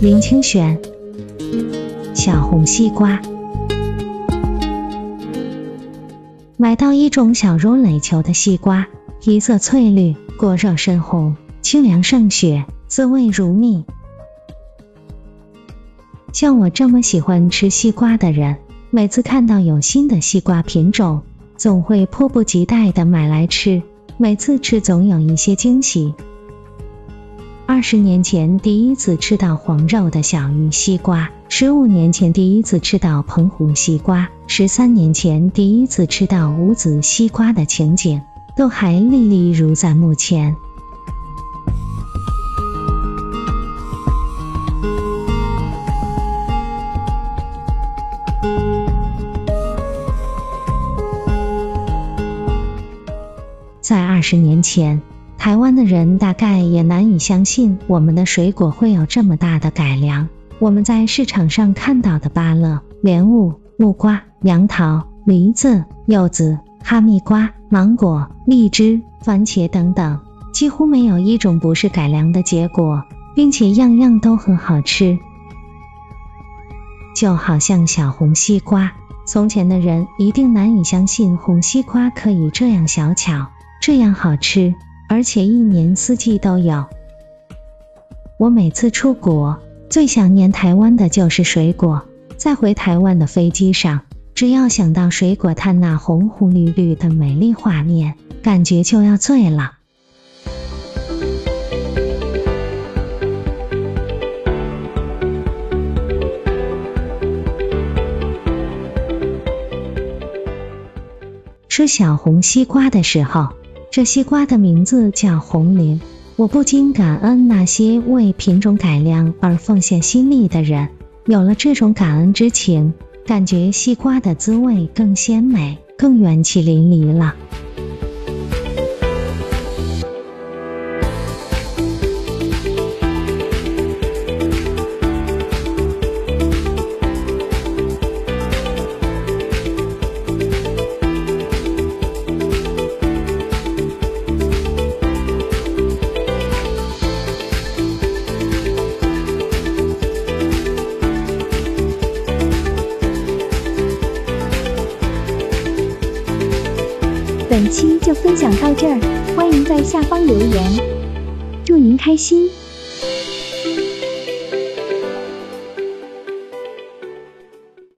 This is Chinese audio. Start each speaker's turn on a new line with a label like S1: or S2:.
S1: 林清玄。小红西瓜，买到一种小如垒球的西瓜，皮色翠绿，果肉深红，清凉胜雪，滋味如蜜。像我这么喜欢吃西瓜的人，每次看到有新的西瓜品种，总会迫不及待的买来吃。每次吃总有一些惊喜。二十年前第一次吃到黄肉的小玉西瓜，十五年前第一次吃到澎湖西瓜，十三年前第一次吃到无籽西瓜的情景，都还历历如在目前。在二十年前，台湾的人大概也难以相信我们的水果会有这么大的改良。我们在市场上看到的芭乐、莲雾、木瓜、杨桃、梨子、柚子、哈密瓜、芒果、荔枝、番茄等等，几乎没有一种不是改良的结果，并且样样都很好吃。就好像小红西瓜，从前的人一定难以相信红西瓜可以这样小巧。这样好吃，而且一年四季都有。我每次出国，最想念台湾的就是水果。在回台湾的飞机上，只要想到水果摊那红红绿绿的美丽画面，感觉就要醉了。吃小红西瓜的时候。这西瓜的名字叫红玲，我不禁感恩那些为品种改良而奉献心力的人。有了这种感恩之情，感觉西瓜的滋味更鲜美，更元气淋漓了。
S2: 本期就分享到这儿，欢迎在下方留言，祝您开心。